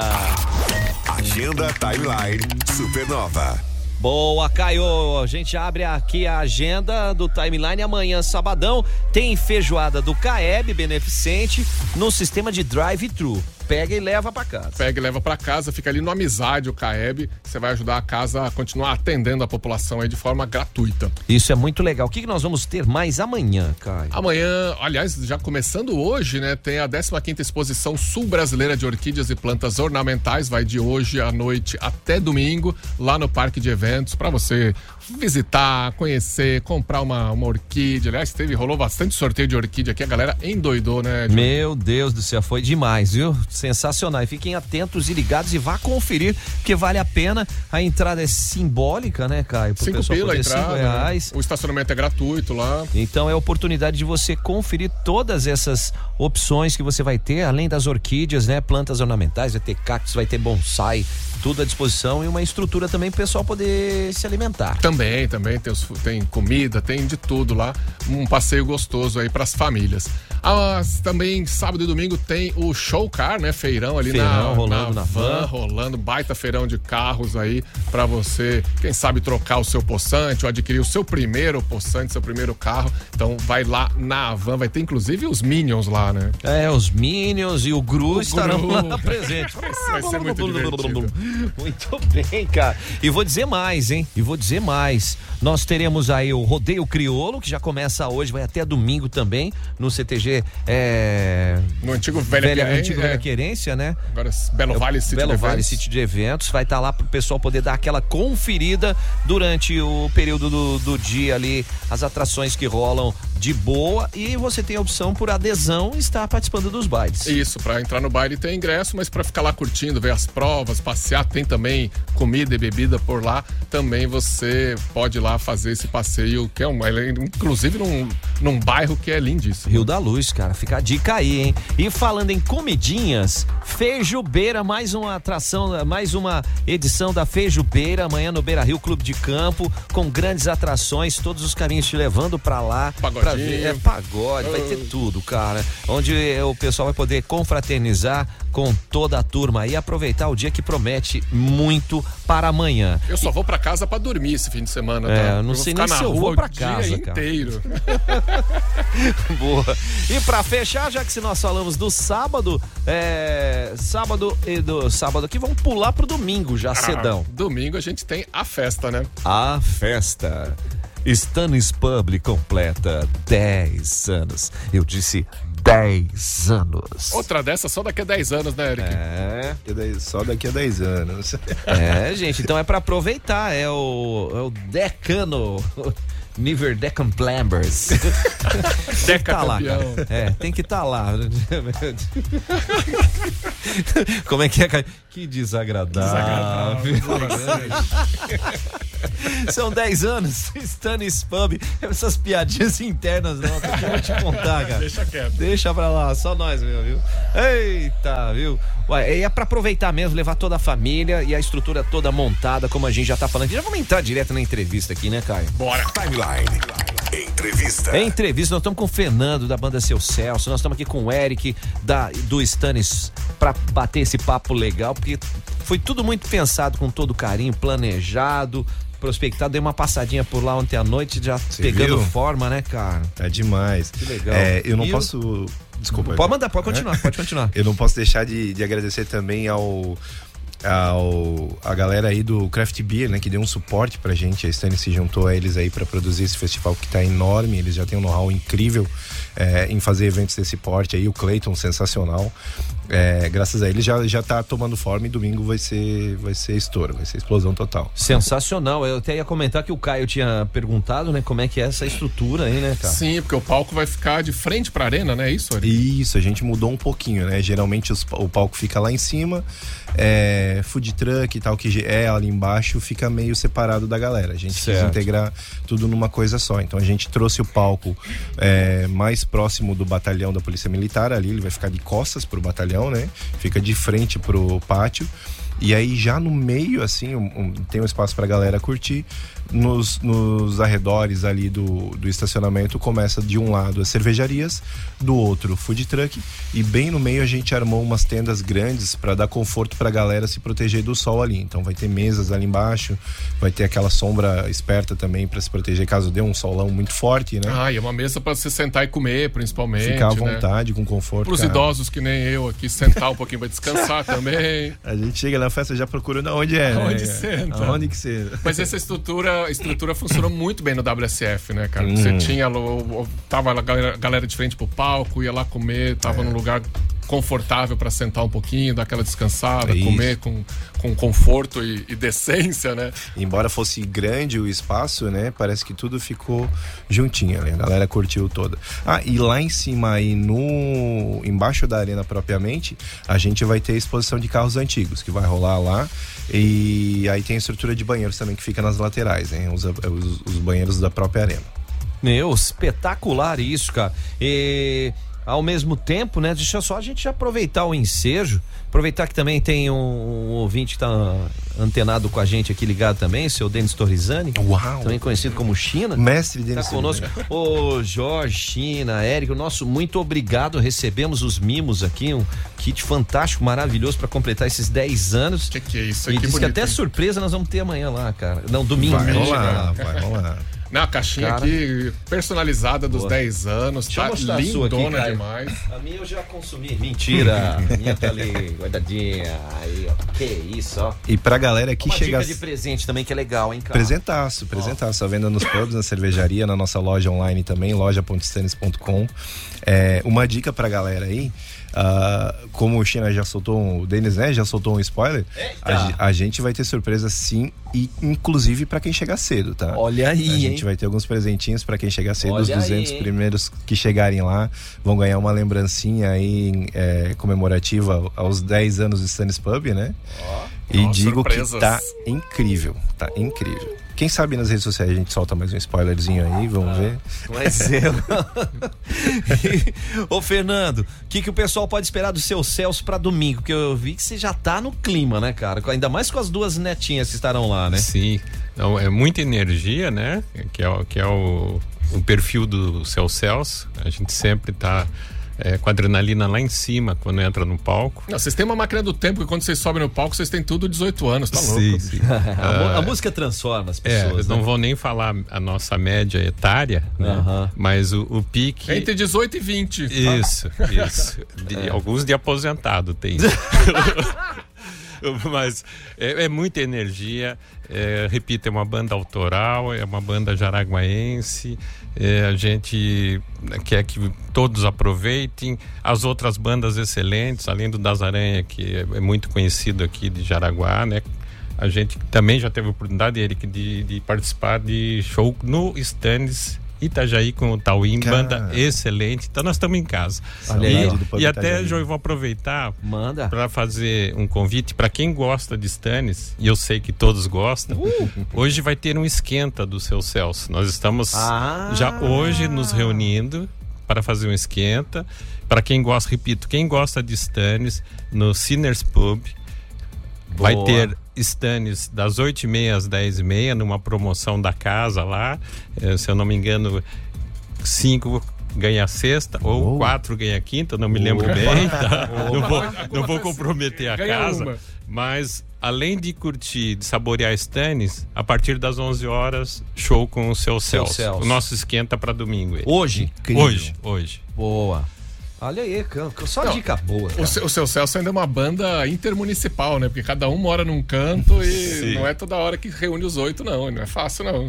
Agenda Timeline Supernova. Boa, Caio. A gente abre aqui a agenda do Timeline. Amanhã, sabadão, tem feijoada do Caeb Beneficente no sistema de drive-thru. Pega e leva para casa. Pega e leva para casa, fica ali no Amizade, o Caeb. Você vai ajudar a casa a continuar atendendo a população aí de forma gratuita. Isso é muito legal. O que, que nós vamos ter mais amanhã, Caio? Amanhã, aliás, já começando hoje, né? Tem a 15 Exposição Sul Brasileira de Orquídeas e Plantas Ornamentais. Vai de hoje à noite até domingo, lá no Parque de Eventos, para você visitar, conhecer, comprar uma, uma orquídea. Aliás, teve, rolou bastante sorteio de orquídea aqui, a galera endoidou, né? Diogo? Meu Deus do céu, foi demais, viu? Sensacional. E fiquem atentos e ligados e vá conferir, porque vale a pena. A entrada é simbólica, né, Caio? Pro cinco pila, entrada, cinco reais. Né? O estacionamento é gratuito lá. Então é a oportunidade de você conferir todas essas opções que você vai ter, além das orquídeas, né? Plantas ornamentais, vai ter cactos, vai ter bonsai, tudo à disposição e uma estrutura também para o pessoal poder se alimentar. Também, também tem, os, tem comida, tem de tudo lá. Um passeio gostoso aí para as famílias. Ah, também sábado e domingo tem o show car, né? Feirão ali feirão, na, rolando na, na van, rolando baita feirão de carros aí para você, quem sabe trocar o seu poçante ou adquirir o seu primeiro poçante, seu primeiro carro. Então vai lá na van, vai ter inclusive os Minions lá, né? É, os Minions e o Gru o estarão Gru. lá presentes. vai ser muito divertido. Muito bem, cara. E vou dizer mais, hein? E vou dizer mais. Nós teremos aí o Rodeio Criolo, que já começa hoje, vai até domingo também, no CTG. É... No antigo Velha, Velha, Querência, antigo Velha Querência, né? Agora Belo Vale City Belo de Vale Eventos. City de Eventos. Vai estar lá pro pessoal poder dar aquela conferida durante o período do, do dia ali, as atrações que rolam de boa e você tem a opção por adesão estar participando dos bailes. Isso, para entrar no baile tem ingresso, mas para ficar lá curtindo, ver as provas, passear, tem também comida e bebida por lá. Também você pode ir lá fazer esse passeio, que é um, inclusive num, num bairro que é lindíssimo. Rio da Luz, cara, fica a dica aí, hein? E falando em comidinhas, Feijubeira, mais uma atração, mais uma edição da Feijubeira, amanhã no Beira Rio Clube de Campo, com grandes atrações, todos os caminhos te levando para lá. Pagodinho. Pra ver, é pagode, vai ter tudo, cara. Onde o pessoal vai poder confraternizar com toda a turma e aproveitar o dia que promete muito para amanhã. Eu só vou para casa para dormir esse fim de semana, tá? É, eu não sei nem se eu vou pra o dia casa, cara. inteiro. Boa. E pra fechar, já que se nós falamos do sábado, é, sábado e do sábado aqui, vamos pular pro domingo já cedão. Ah, domingo a gente tem a festa, né? A festa. Stannis Public completa 10 anos. Eu disse 10 anos. Outra dessa só daqui a 10 anos, né, Eric? É. Só daqui a 10 anos. É, gente, então é pra aproveitar. É o, é o decano. Niver Deccan Plambers. Deca tá lá, cara. É, tem que estar tá lá. Como é que é, cara? Que desagradável. São 10 anos, Stannis Pub. Essas piadinhas internas, não, que eu vou te contar, cara. Deixa quieto. Deixa pra lá, só nós mesmo, viu? Eita, viu? Ué, é pra aproveitar mesmo, levar toda a família e a estrutura toda montada, como a gente já tá falando aqui. Já vamos entrar direto na entrevista aqui, né, Caio? Bora. Timeline. Entrevista. É entrevista, nós estamos com o Fernando da banda Seu Celso, nós estamos aqui com o Eric da, do Stannis pra bater esse papo legal, porque foi tudo muito pensado com todo carinho, planejado, prospectado. Dei uma passadinha por lá ontem à noite, já Você pegando viu? forma, né, cara? Tá demais. Que legal. É, eu não o- posso. Desculpa. Pode mandar, pode continuar, pode continuar. Eu não posso deixar de, de agradecer também ao. Ao, a galera aí do Craft Beer, né, que deu um suporte pra gente. A Stanley se juntou a eles aí pra produzir esse festival que tá enorme. Eles já têm um know-how incrível é, em fazer eventos desse porte aí. O Clayton, sensacional. É, graças a ele já, já tá tomando forma e domingo vai ser, vai ser estouro, vai ser explosão total. Sensacional. Eu até ia comentar que o Caio tinha perguntado, né, como é que é essa estrutura aí, né, cara? Sim, porque o palco vai ficar de frente pra arena, né? É isso, Ari? Isso, a gente mudou um pouquinho, né? Geralmente os- o palco fica lá em cima, é, food truck e tal, que é ali embaixo, fica meio separado da galera. A gente quis Certo. integrar tudo numa coisa só. Então a gente trouxe o palco é, mais próximo do batalhão da Polícia Militar ali, ele vai ficar de costas pro batalhão, né? Fica de frente pro pátio. E aí já no meio, assim, um- um- tem um espaço pra galera curtir. Nos, nos arredores ali do, do estacionamento começa de um lado as cervejarias, do outro o food truck e bem no meio a gente armou umas tendas grandes para dar conforto pra galera se proteger do sol ali. Então vai ter mesas ali embaixo, vai ter aquela sombra esperta também para se proteger caso dê um solão muito forte, né? Ah, e é uma mesa pra você sentar e comer, principalmente. Ficar à né? vontade, com conforto. Pros cara. idosos que nem eu aqui, sentar um pouquinho pra descansar também. A gente chega na festa já procurando aonde é, né? Aonde senta. Aonde que você... Mas essa estrutura, estrutura funcionou muito bem no WSF, né, cara? Hum. Você tinha, tava a galera, galera de frente pro palco, ia lá comer, tava É. num lugar confortável pra sentar um pouquinho, dar aquela descansada, Isso. comer com, com conforto e, e decência, né? Embora fosse grande o espaço, né? Parece que tudo ficou juntinho, né? A galera curtiu toda. Ah, e lá em cima aí no embaixo da arena propriamente, a gente vai ter a exposição de carros antigos que vai rolar lá. E aí tem a estrutura de banheiros também que fica nas laterais, né? Os, os- os banheiros da própria arena. Meu, espetacular isso, cara. E ao mesmo tempo, né? Deixa só a gente aproveitar o ensejo. Aproveitar que também tem um, um ouvinte que tá antenado com a gente aqui ligado também, seu Denis Torrizani. Uau! Também conhecido como China. Mestre Denis Tá conosco. Ô, Jorge, China, Érico, nosso muito obrigado. Recebemos os mimos aqui, um kit fantástico, maravilhoso para completar esses 10 anos. Que que é isso? E Que diz que bonito, até hein? surpresa nós vamos ter amanhã lá, cara. Não, domingo. Vai rolar, lá. vai rolar. Não, a caixinha Cara. aqui personalizada dos Boa. 10 anos, Deixa tá aqui, lindona Caio. demais. A minha eu já consumi. Mentira. A minha tá ali, guardadinha. Aí, ó. Que isso, ó. E pra galera que Uma chega. dica de presente também que é legal, hein, cara? Presentaço, presentaço. A venda nos pubs, na cervejaria, na nossa loja online também, loja.stanis.com. É, uma dica pra galera aí. Ah, como o China já soltou um, o Denis né, já soltou um spoiler, a, a gente vai ter surpresa sim e inclusive pra quem chegar cedo, tá? Olha aí, A hein? gente vai ter alguns presentinhos pra quem chegar cedo, os Olha aí, 200 hein? primeiros que chegarem lá vão ganhar uma lembrancinha aí é, comemorativa aos 10 anos do Stannis Pub, né? E Ó, digo surpresas. que tá incrível, tá incrível. Quem sabe nas redes sociais a gente solta mais um spoilerzinho aí, vamos ver. Mas eu. Ô, Fernando, o que, que o pessoal pode esperar do seu Celso pra domingo? Porque eu vi que você já tá no clima, né, cara? Ainda mais com as duas netinhas que estarão lá, né? Sim. Então, é muita energia, né? Que é, o- que é o, o perfil do Céu Celso. A gente sempre tá é, com a adrenalina lá em cima quando entra no palco. Não, vocês têm uma máquina do tempo que quando vocês sobem no palco, vocês têm tudo 18 anos, tá louco? Sim, sim. a, mu- Ah, a música transforma as É, pessoas. não né? vou nem falar a nossa média etária, né? Mas o, o pique. Entre 18 e 20. Isso, isso. De- Alguns de aposentado tem. Mas é, é muita energia. É, repito, é uma banda autoral, é uma banda jaraguaense. É, a gente quer que todos aproveitem. As outras bandas excelentes, além do Das Aranha, que é, é muito conhecido aqui de Jaraguá, né? A gente também já teve a oportunidade, Eric, de, de participar de show no Stannis Itajaí com o Tauim, banda excelente. Então nós estamos em casa. E, e até. João, eu vou aproveitar Manda. para fazer um convite para quem gosta de Stannis, e eu sei que todos gostam. Uh! Hoje vai ter um esquenta do seu Celso. Nós estamos Ah! já hoje nos reunindo para fazer um esquenta. Para quem gosta, repito, quem gosta de Stannis, no Sinners Pub, vai Boa. ter Stannis das 8h30 às 10h30, numa promoção da casa lá. Eh, se eu não me engano, cinco ganha a sexta, ou quatro ganha a quinta, não me lembro bem. tá? Não vou, não vou comprometer a Ganha casa. uma. Mas além de curtir, de saborear Stannis, a partir das 11 horas, show com o seu Celso. Celso. O nosso esquenta para domingo. ele. Hoje? Hoje, hoje. Boa. Olha aí, can- só Não, dica boa. O, seu- o seu Celso ainda é uma banda intermunicipal, né? Porque cada um mora num canto e Sim. não é toda hora que reúne os oito, não. Não é fácil, não.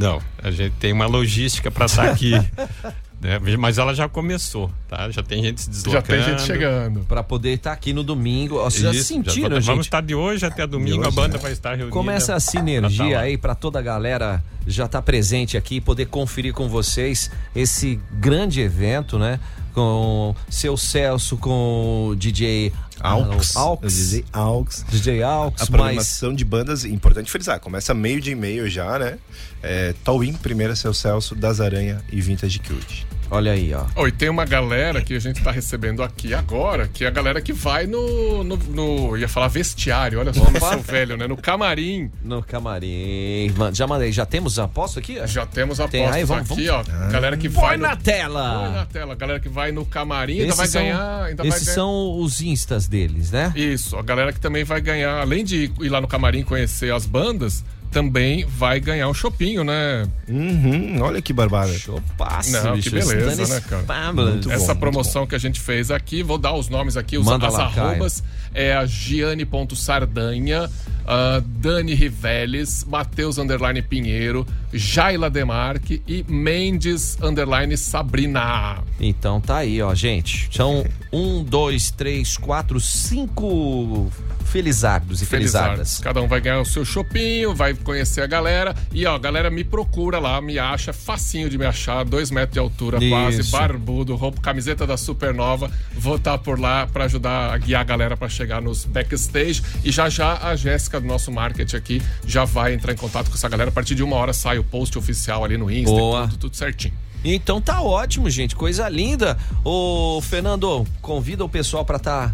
Não, a gente tem uma logística para estar aqui. né? Mas ela já começou, tá? Já tem gente se deslocando. Pra poder estar aqui no domingo. Vocês já sentiram, já- gente? Vamos estar de hoje até domingo, a hoje, banda né? vai estar reunida. Como essa pra sinergia tá aí pra toda a galera já tá presente aqui e poder conferir com vocês esse grande evento, né? Com seu Celso, com o DJ Aux. Aux. DJ Aux. DJ Aux, A programação de bandas, importante frisar, começa meio de e-mail já, né? É, Tauim, primeira Seu Celso, Das Aranha e Vintage Cute. Olha aí, ó. Oh, e tem uma galera que a gente tá recebendo aqui agora, que é a galera que vai no. no, no- ia falar vestiário, olha só como eu Opa. sou velho, né? No camarim. No camarim. Já mandei, já temos aposto aqui? Já temos Tem, apostas aí, vamos- aqui, vamos- ó. Galera que Põe vai. na tela! Põe na tela. Galera que vai no camarim ainda Esses vai são- ganhar. Ainda vai esses ganhar- são os instas deles, né? Isso, a galera que também vai ganhar, além de ir lá no camarim conhecer as bandas, também vai ganhar um chopinho, né? Uhum, olha que barbada. Chopaço, Não, bicho. que beleza, né, cara? Muito bom, Essa muito promoção que a gente fez aqui, vou dar os nomes aqui, os, Manda as lá, Caio. arrobas. É a Giane.sardanha, a Dani Riveles, Matheus Underline Pinheiro, Jaila Demarque e Mendes Underline Sabrina. Então tá aí, ó, gente. São um, dois, três, quatro, cinco felizardos e felizadas. Felizardos. Cada um vai ganhar o seu chopinho, vai conhecer a galera. E ó, a galera me procura lá, me acha, facinho de me achar, dois metros de altura, quase, Isso. barbudo, roupa, camiseta da Supernova. Vou estar por lá pra ajudar a guiar a galera pra chegar nos backstage. E já já a Jéssica do nosso marketing aqui já vai entrar em contato com essa galera. A partir de uma hora sai o post oficial ali no Insta, tudo, tudo certinho. Então tá ótimo, gente. Coisa linda. Ô, Fernando, convida o pessoal pra tá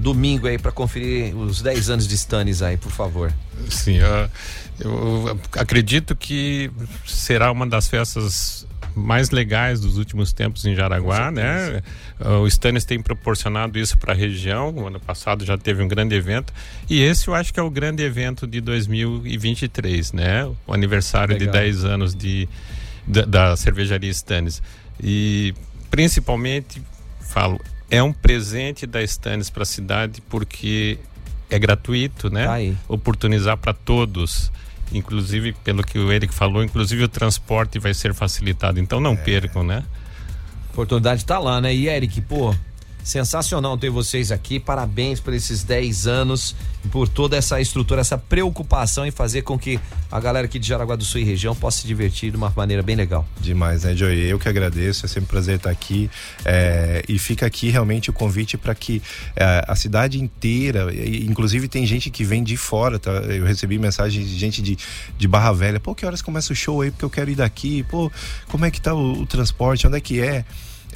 domingo aí pra conferir os 10 anos de Stannis aí, por favor. Sim, ah, eu acredito que será uma das festas mais legais dos últimos tempos em Jaraguá, né? Ah, O Stannis tem proporcionado isso para a região. O ano passado já teve um grande evento e esse eu acho que é o grande evento de 2023, né? O aniversário Legal. de 10 anos de da, da cervejaria Stannis e principalmente falo é um presente da Stannis para a cidade porque é gratuito, né? Tá aí. Oportunizar para todos. Inclusive, pelo que o Eric falou, inclusive o transporte vai ser facilitado. Então É. não percam, né? Oportunidade tá lá, né? E Eric, pô, sensacional ter vocês aqui. Parabéns por esses 10 anos, por toda essa estrutura, essa preocupação em fazer com que a galera aqui de Jaraguá do Sul e região possa se divertir de uma maneira bem legal. Demais, né, Joey? Eu que agradeço, é sempre um prazer estar aqui. é, e fica aqui realmente o convite para que é, a cidade inteira, inclusive tem gente que vem de fora, tá? Eu recebi mensagem de gente de, de Barra Velha, pô, que horas começa o show aí? Porque eu quero ir daqui, pô, como é que tá o, o transporte? Onde é que é?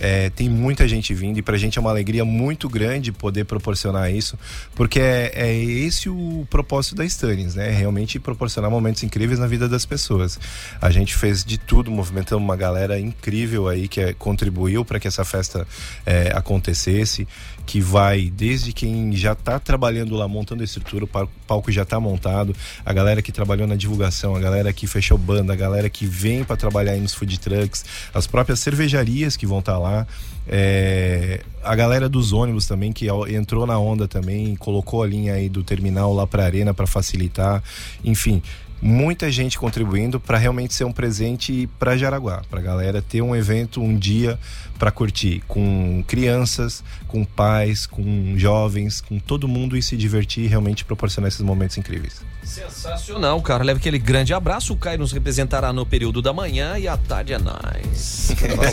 É, tem muita gente vindo e pra gente é uma alegria muito grande poder proporcionar isso, porque é, é esse o propósito da Stannis, né? Realmente proporcionar momentos incríveis na vida das pessoas. A gente fez de tudo, movimentamos uma galera incrível aí que é, contribuiu para que essa festa é, acontecesse, que vai desde quem já está trabalhando lá, montando a estrutura, o pal- palco já está montado, a galera que trabalhou na divulgação, a galera que fechou banda, a galera que vem para trabalhar aí nos food trucks, as próprias cervejarias que vão estar lá. é, a galera dos ônibus também que entrou na onda também colocou a linha aí do terminal lá para arena para facilitar enfim muita gente contribuindo para realmente ser um presente para Jaraguá, para galera ter um evento um dia para curtir com crianças, com pais, com jovens, com todo mundo e se divertir e realmente proporcionar esses momentos incríveis. Sensacional, cara. Leva aquele grande abraço. O Caio nos representará no período da manhã e à tarde é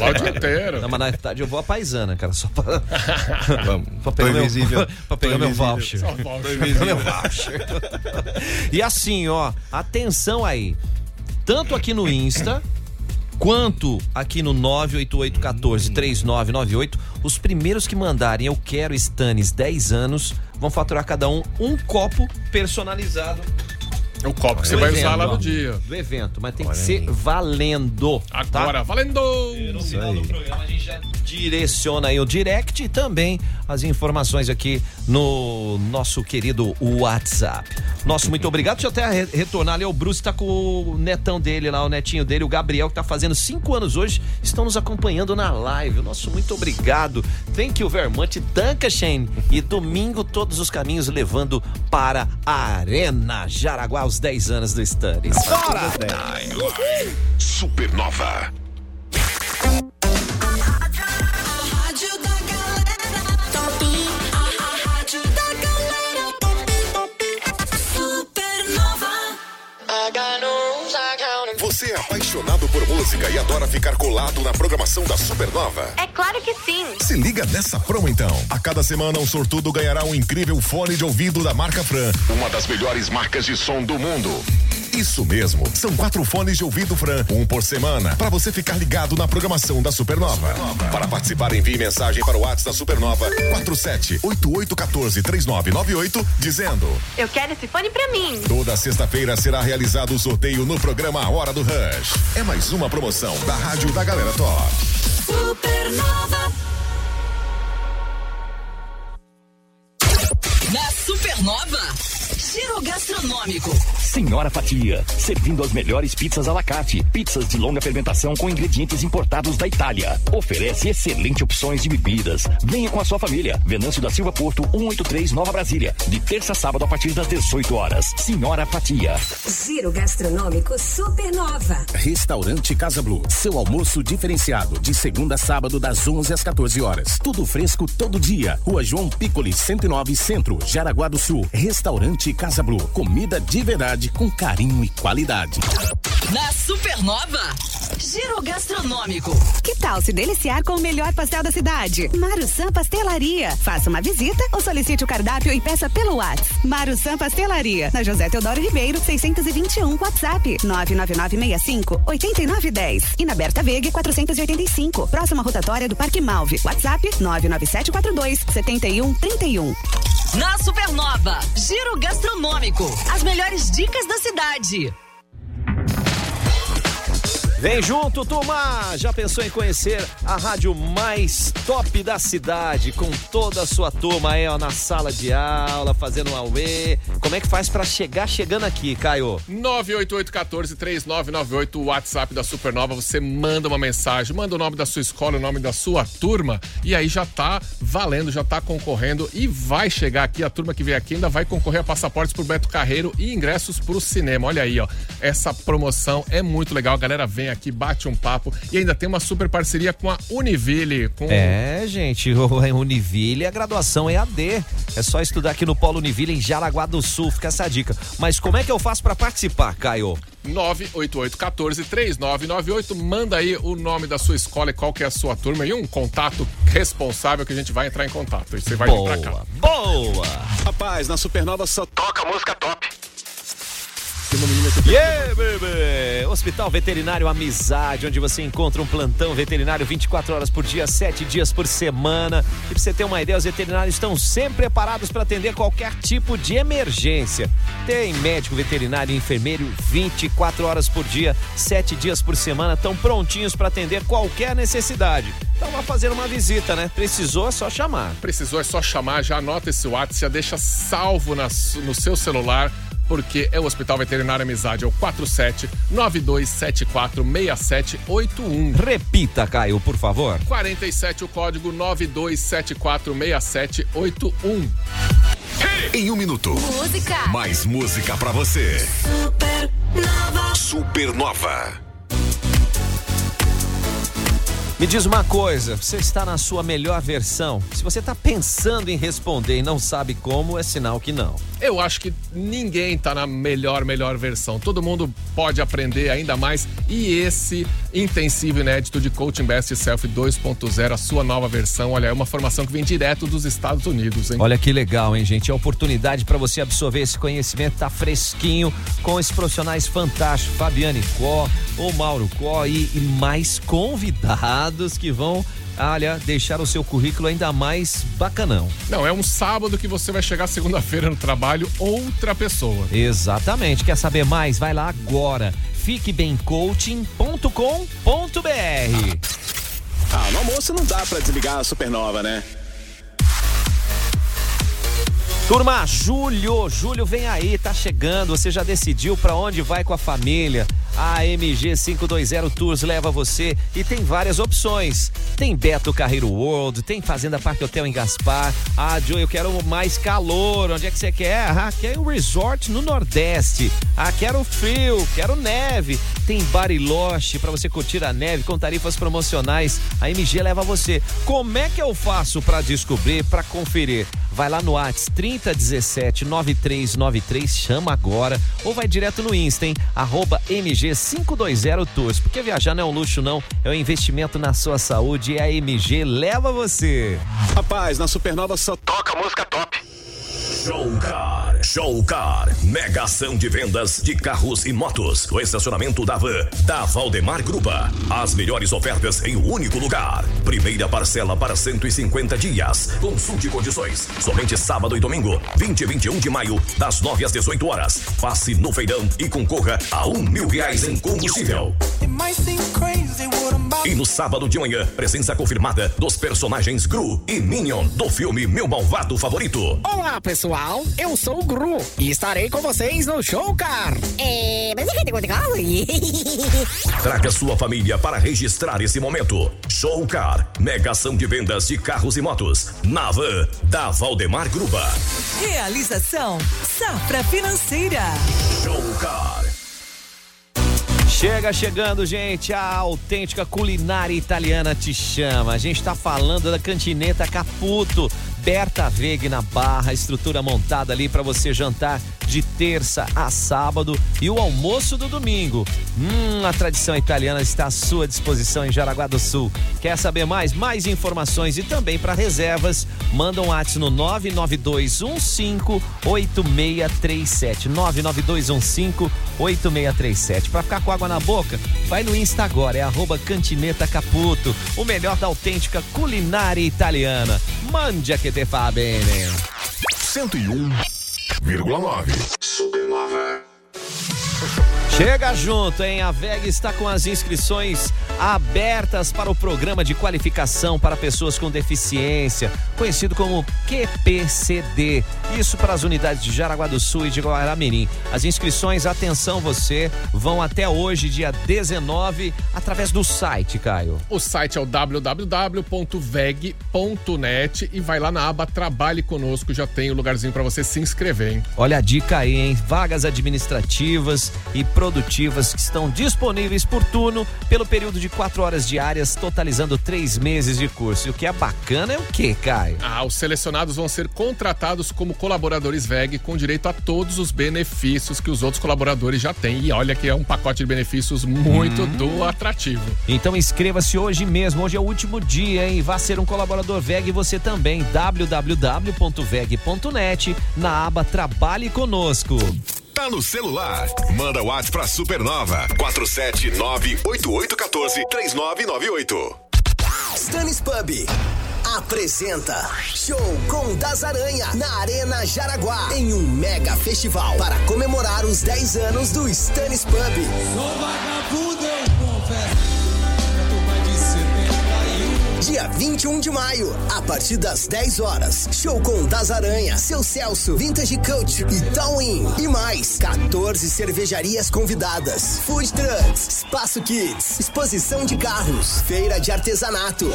o dia inteiro. Não, mas na tarde eu vou a paisana, cara, só pra, Vamos. pra pegar, meu, pra pegar meu voucher. Só voucher. Pra pegar meu voucher. e assim, ó, atenção aí. Tanto aqui no Insta quanto aqui no 988143998, os primeiros que mandarem eu quero Stannis 10 anos vão faturar cada um um copo personalizado O copo que você vai evento, usar lá no dia. Do evento, mas tem que ser valendo. Agora, tá? valendo! No final do programa a gente já direciona aí o direct e também as informações aqui no nosso querido WhatsApp. Nosso muito obrigado. Deixa eu até re- retornar ali. O Bruce tá com o netão dele lá, o netinho dele, o Gabriel, que tá fazendo cinco anos hoje, estão nos acompanhando na live. Nosso muito obrigado. Thank you very much. Danka, Shane. E domingo, todos os caminhos levando para a Arena Jaraguá, os 10 anos do Stanley. Bora! Supernova. Você é apaixonado por música e adora ficar colado na programação da Supernova? É claro que sim. Se liga nessa promo então. A cada semana um sortudo ganhará um incrível fone de ouvido da marca Fran, uma das melhores marcas de som do mundo. Isso mesmo, são quatro fones de ouvido Fran, um por semana, para você ficar ligado na programação da Supernova. Para participar, envie mensagem para o WhatsApp da Supernova 4788143998 dizendo: Eu quero esse fone pra mim. Toda sexta-feira será realizado o sorteio no programa A Hora do Rush. É mais uma promoção da Rádio da Galera Top. Supernova. Na Supernova, giro gastronômico. Senhora Fatia, servindo as melhores pizzas à la carte. Pizzas de longa fermentação com ingredientes importados da Itália. Oferece excelentes opções de bebidas. Venha com a sua família. Venâncio da Silva Porto, 183 Nova Brasília. De terça a sábado a partir das 18 horas. Senhora Fatia. Giro gastronômico Supernova. Restaurante Casa Blue. Seu almoço diferenciado de segunda a sábado das 11 às 14 horas. Tudo fresco todo dia. Rua João Piccoli 109 Centro, Jaraguá do Sul. Restaurante Casa Blue. Comida de verdade com carinho e qualidade. Na Supernova, giro gastronômico. Que tal se deliciar com o melhor pastel da cidade? Marusan Pastelaria. Faça uma visita ou solicite o cardápio e peça pelo WhatsApp. Marusan Pastelaria, na José Teodoro Ribeiro, 621, WhatsApp 99965 8910 e na Berta Veg 485, próxima rotatória do Parque Malve. WhatsApp 99742 7131. Na Supernova, giro gastronômico. As melhores dicas da cidade. Vem junto, turma! Já pensou em conhecer a rádio mais top da cidade, com toda a sua turma aí, ó, na sala de aula, fazendo um auê. Como é que faz pra chegar chegando aqui, Caio? 988-14-3998, o WhatsApp da Supernova. Você manda uma mensagem, manda o nome da sua escola, o nome da sua turma, e aí já tá valendo, já tá concorrendo e vai chegar aqui. A turma que vem aqui ainda vai concorrer a passaportes pro Beto Carreiro e ingressos pro cinema. Olha aí, ó. Essa promoção é muito legal. A galera vem aqui, bate um papo e ainda tem uma super parceria com a Univille. Com... É, gente, o Univille, a graduação é AD. É só estudar aqui no Polo Univille, em Jaraguá do Sul, fica essa dica. Mas como é que eu faço pra participar, Caio? 988-14-3998. Manda aí o nome da sua escola e qual que é a sua turma e um contato responsável que a gente vai entrar em contato. E você vai vir pra cá. Boa! Rapaz, na Supernova só toca música top. Yeah, baby! Hospital Veterinário Amizade, onde você encontra um plantão veterinário 24 horas por dia, 7 dias por semana. E pra você ter uma ideia, os veterinários estão sempre preparados para atender qualquer tipo de emergência. Tem médico veterinário e enfermeiro 24 horas por dia, 7 dias por semana, estão prontinhos para atender qualquer necessidade. Então vá fazer uma visita, né? Precisou é só chamar. Precisou é só chamar, já anota esse WhatsApp, já deixa salvo na no seu celular, porque é o Hospital Veterinário Amizade, é o 47 9274 6781. Repita, Caio, por favor. 47 o código 9274 6781. Em um minuto, Música. mais música pra você. Supernova. Supernova. Me diz uma coisa, você está na sua melhor versão? Se você está pensando em responder e não sabe como, é sinal que não. Eu acho que ninguém tá na melhor, melhor versão. Todo mundo pode aprender ainda mais. E esse intensivo inédito de Coaching Best Self 2.0, a sua nova versão, olha, é uma formação que vem direto dos Estados Unidos, hein? Olha que legal, hein, gente? É a oportunidade para você absorver esse conhecimento, tá fresquinho, com esses profissionais fantásticos, Fabiane Có, o Mauro Có e, e mais convidados que vão, olha, deixar o seu currículo ainda mais bacanão. Não, é um sábado que você vai chegar segunda-feira no trabalho outra pessoa. Exatamente. Quer saber mais? Vai lá agora. fiquebemcoaching.com.br. Ah, no almoço não dá pra desligar a supernova, né? Turma, julho, julho vem aí, tá chegando. Você já decidiu pra onde vai com a família? A MG 520 Tours leva você e tem várias opções. Tem Beto Carreiro World, tem Fazenda Parque Hotel em Gaspar. Ah, Joe, eu quero mais calor. Onde é que você quer? Ah, quero um resort no Nordeste. Ah, quero frio, quero neve. Tem Bariloche para você curtir a neve com tarifas promocionais. A MG leva você. Como é que eu faço para descobrir, para conferir? Vai lá no Whats 3017 9393, chama agora ou vai direto no Insta, hein? Arroba MG520 Tours. Porque viajar não é um luxo, não, é um investimento na sua saúde e a MG leva você. Rapaz, na supernova só toca música top. Showcar, Showcar, mega ação de vendas de carros e motos. O estacionamento da Van, da Valdemar Grupa. As melhores ofertas em um único lugar. Primeira parcela para 150 dias. Consulte condições. Somente sábado e domingo, 20 e 21 de maio, das 9 às 18 horas. Passe no feirão e concorra a um mil reais em combustível. E no sábado de manhã, presença confirmada dos personagens Gru e Minion do filme Meu Malvado Favorito. Olá, pessoal. Eu sou o Gru e estarei com vocês no Show Car. É, mas é que tem coisa Traga sua família para registrar esse momento. Show Car, mega ação de vendas de carros e motos. Na van da Valdemar Gruba. Realização Safra Financeira. Show Car. Chega chegando, gente, a autêntica culinária italiana te chama. A gente tá falando da cantineta Caputo, Berta Veg na Barra, estrutura montada ali para você jantar de terça a sábado e o almoço do domingo. Hum, a tradição italiana está à sua disposição em Jaraguá do Sul. Quer saber mais? Mais informações e também para reservas, manda um WhatsApp no 992158637. 992158637. Para ficar com água na boca, vai no Insta agora, é arroba Cantineta Caputo, o melhor da autêntica culinária italiana. Mandia que te fa bene. 101,9. Supernova. Chega junto, hein? A VEG está com as inscrições abertas para o programa de qualificação para pessoas com deficiência, conhecido como QPCD. Isso para as unidades de Jaraguá do Sul e de Guaramirim. As inscrições, atenção você, vão até hoje, dia 19, através do site, Caio. O site é o www.veg.net e vai lá na aba Trabalhe Conosco, já tem o lugarzinho para você se inscrever, hein? Olha a dica aí, hein? Vagas administrativas e produtivas que estão disponíveis por turno pelo período de quatro horas diárias, totalizando três meses de curso. E o que é bacana é o que, Caio? Ah, os selecionados vão ser contratados como colaboradores VEG com direito a todos os benefícios que os outros colaboradores já têm. E olha que é um pacote de benefícios muito do atrativo. Então inscreva-se hoje mesmo, hoje é o último dia, hein? Vá ser um colaborador VEG você também, www.veg.net, na aba Trabalhe Conosco. Tá no celular? Manda o WhatsApp pra Supernova 47988143998. Stannis Pub apresenta Show com Das Aranha na Arena Jaraguá em um mega festival para comemorar os 10 anos do Stannis Pub. Sou vagabundo, Dia 21 de maio, a partir das 10 horas. Show com Das Aranha, Seu Celso, Vintage Coach e Towin. E mais, 14 cervejarias convidadas. Food Trucks, Espaço Kids, exposição de carros, feira de artesanato.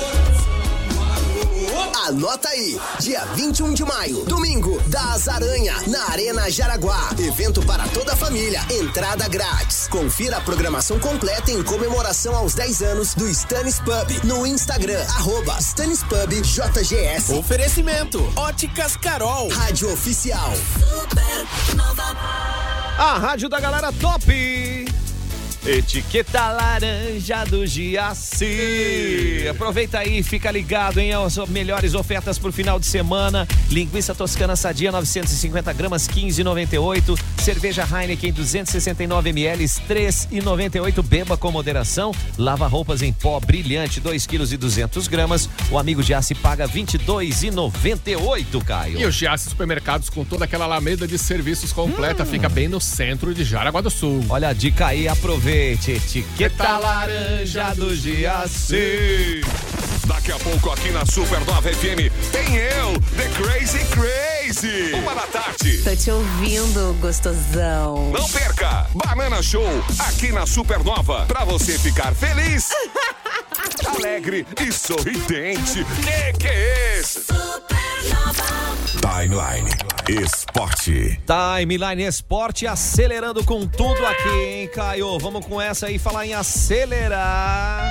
Anota aí, dia 21 de maio, domingo, das Aranha, na Arena Jaraguá. Evento para toda a família, entrada grátis. Confira a programação completa em comemoração aos 10 anos do Stannis Pub no Instagram, arroba Stannis Pub JGS. Oferecimento, Óticas Carol. Rádio Oficial. A rádio da galera top. Etiqueta laranja do Giaci. aproveita aí, fica ligado, hein? As melhores ofertas pro final de semana. Linguiça toscana sadia, 950 gramas, 15,98. Cerveja Heineken, 269 ml, 3,98. Beba com moderação. Lava roupas em pó brilhante, 2 quilos e 200 gramas. O amigo Giasse paga 22,98, Caio. E o Giasse Supermercados com toda aquela alameda de serviços completa Hum. fica bem no centro de Jaraguá do Sul. Olha a dica aí, Etiqueta laranja do Giasse. Daqui a pouco aqui na Supernova FM tem eu, The Crazy Crazy. Uma da tarde. Tô te ouvindo, gostosão. Não perca! Banana Show aqui na Supernova pra você ficar feliz, alegre e sorridente. Que que é esse? Timeline Esporte. Timeline Esporte acelerando com tudo aqui, hein, Caio? Vamos com essa aí, falar em acelerar.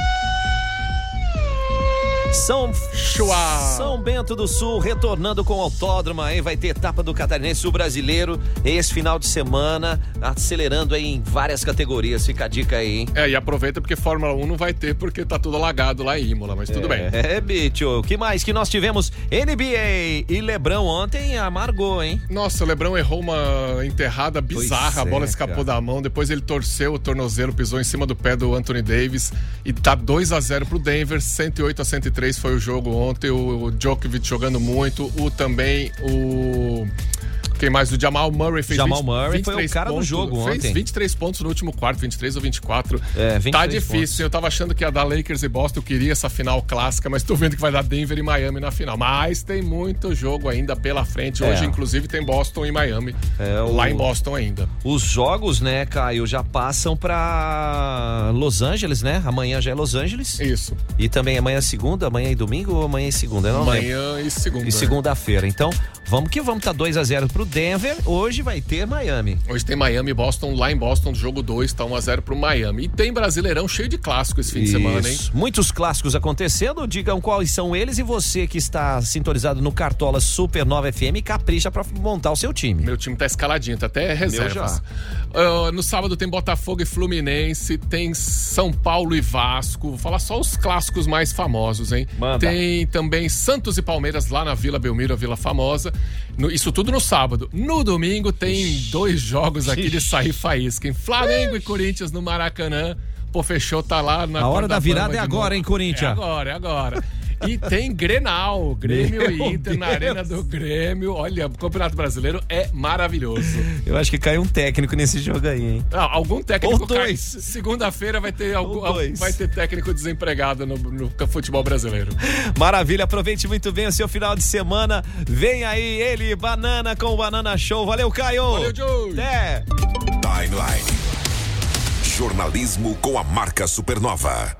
São, São Bento do Sul retornando com o autódromo aí, vai ter etapa do Catarinense o Brasileiro esse final de semana, acelerando aí em várias categorias, fica a dica aí, hein? É, e aproveita porque Fórmula 1 não vai ter porque tá tudo alagado lá em Imola, mas tudo bem. É, bicho, que mais que nós tivemos? NBA e Lebrão ontem amargou, hein? Nossa, o Lebrão errou uma enterrada bizarra, a Pois bola é, escapou cara. da mão, depois ele torceu o tornozelo, pisou em cima do pé do Anthony Davis e tá 2 a 0 pro Denver, 108 a 103 foi o jogo ontem, o Djokovic jogando muito, o também o quem mais? O Jamal Murray fez Jamal 20, Murray foi o 23 cara do pontos, jogo fez ontem. 23 pontos no último quarto, 23 ou 24. É, 23 tá difícil, pontos. eu tava achando que ia dar Lakers e Boston, eu queria essa final clássica, mas tô vendo que vai dar Denver e Miami na final. Mas tem muito jogo ainda pela frente. Hoje, É. inclusive, tem Boston e Miami. É, o- Lá em Boston ainda. Os jogos, né, Caio, já passam pra Los Angeles, né? Amanhã já é Los Angeles. Isso. E também amanhã é segunda, amanhã e domingo ou amanhã e segunda? Eu não lembro. Amanhã e segunda. E segunda-feira. Então, vamos que vamos, tá 2 a 0 pro Denver. Hoje vai ter Miami. Hoje tem Miami e Boston, lá em Boston, jogo 2, tá 1x0 pro Miami. E tem Brasileirão cheio de clássicos esse fim de semana, hein? Isso. Muitos clássicos acontecendo. Digam quais são eles e você que está sintonizado no Cartola Supernova FM, capricha pra montar o seu time. Meu time tá escaladinho, tá até reservas. Ah, no sábado tem Botafogo e Fluminense, tem São Paulo e Vasco. Vou falar só os clássicos mais famosos, hein? Manda. Tem também Santos e Palmeiras lá na Vila Belmiro, a Vila Famosa. No- isso tudo no sábado. No domingo tem dois jogos aqui de sair faísca, hein? Flamengo e Corinthians no Maracanã. Pô, fechou, tá lá na A hora da virada é agora, hein, Corinthians? É agora, é agora. E tem Grenal, Grêmio Meu e Inter na Deus. Arena do Grêmio. Olha, o Campeonato Brasileiro é maravilhoso. Eu acho que caiu um técnico nesse jogo aí, hein? Ah, algum técnico Ou dois. cai- Segunda-feira vai ter algum, vai ter técnico desempregado no, no futebol brasileiro. Maravilha, aproveite muito bem o seu final de semana. Vem aí ele, Banana com o Banana Show. Valeu, Caio! Valeu, Joe! Até! Timeline. Jornalismo com a marca Supernova.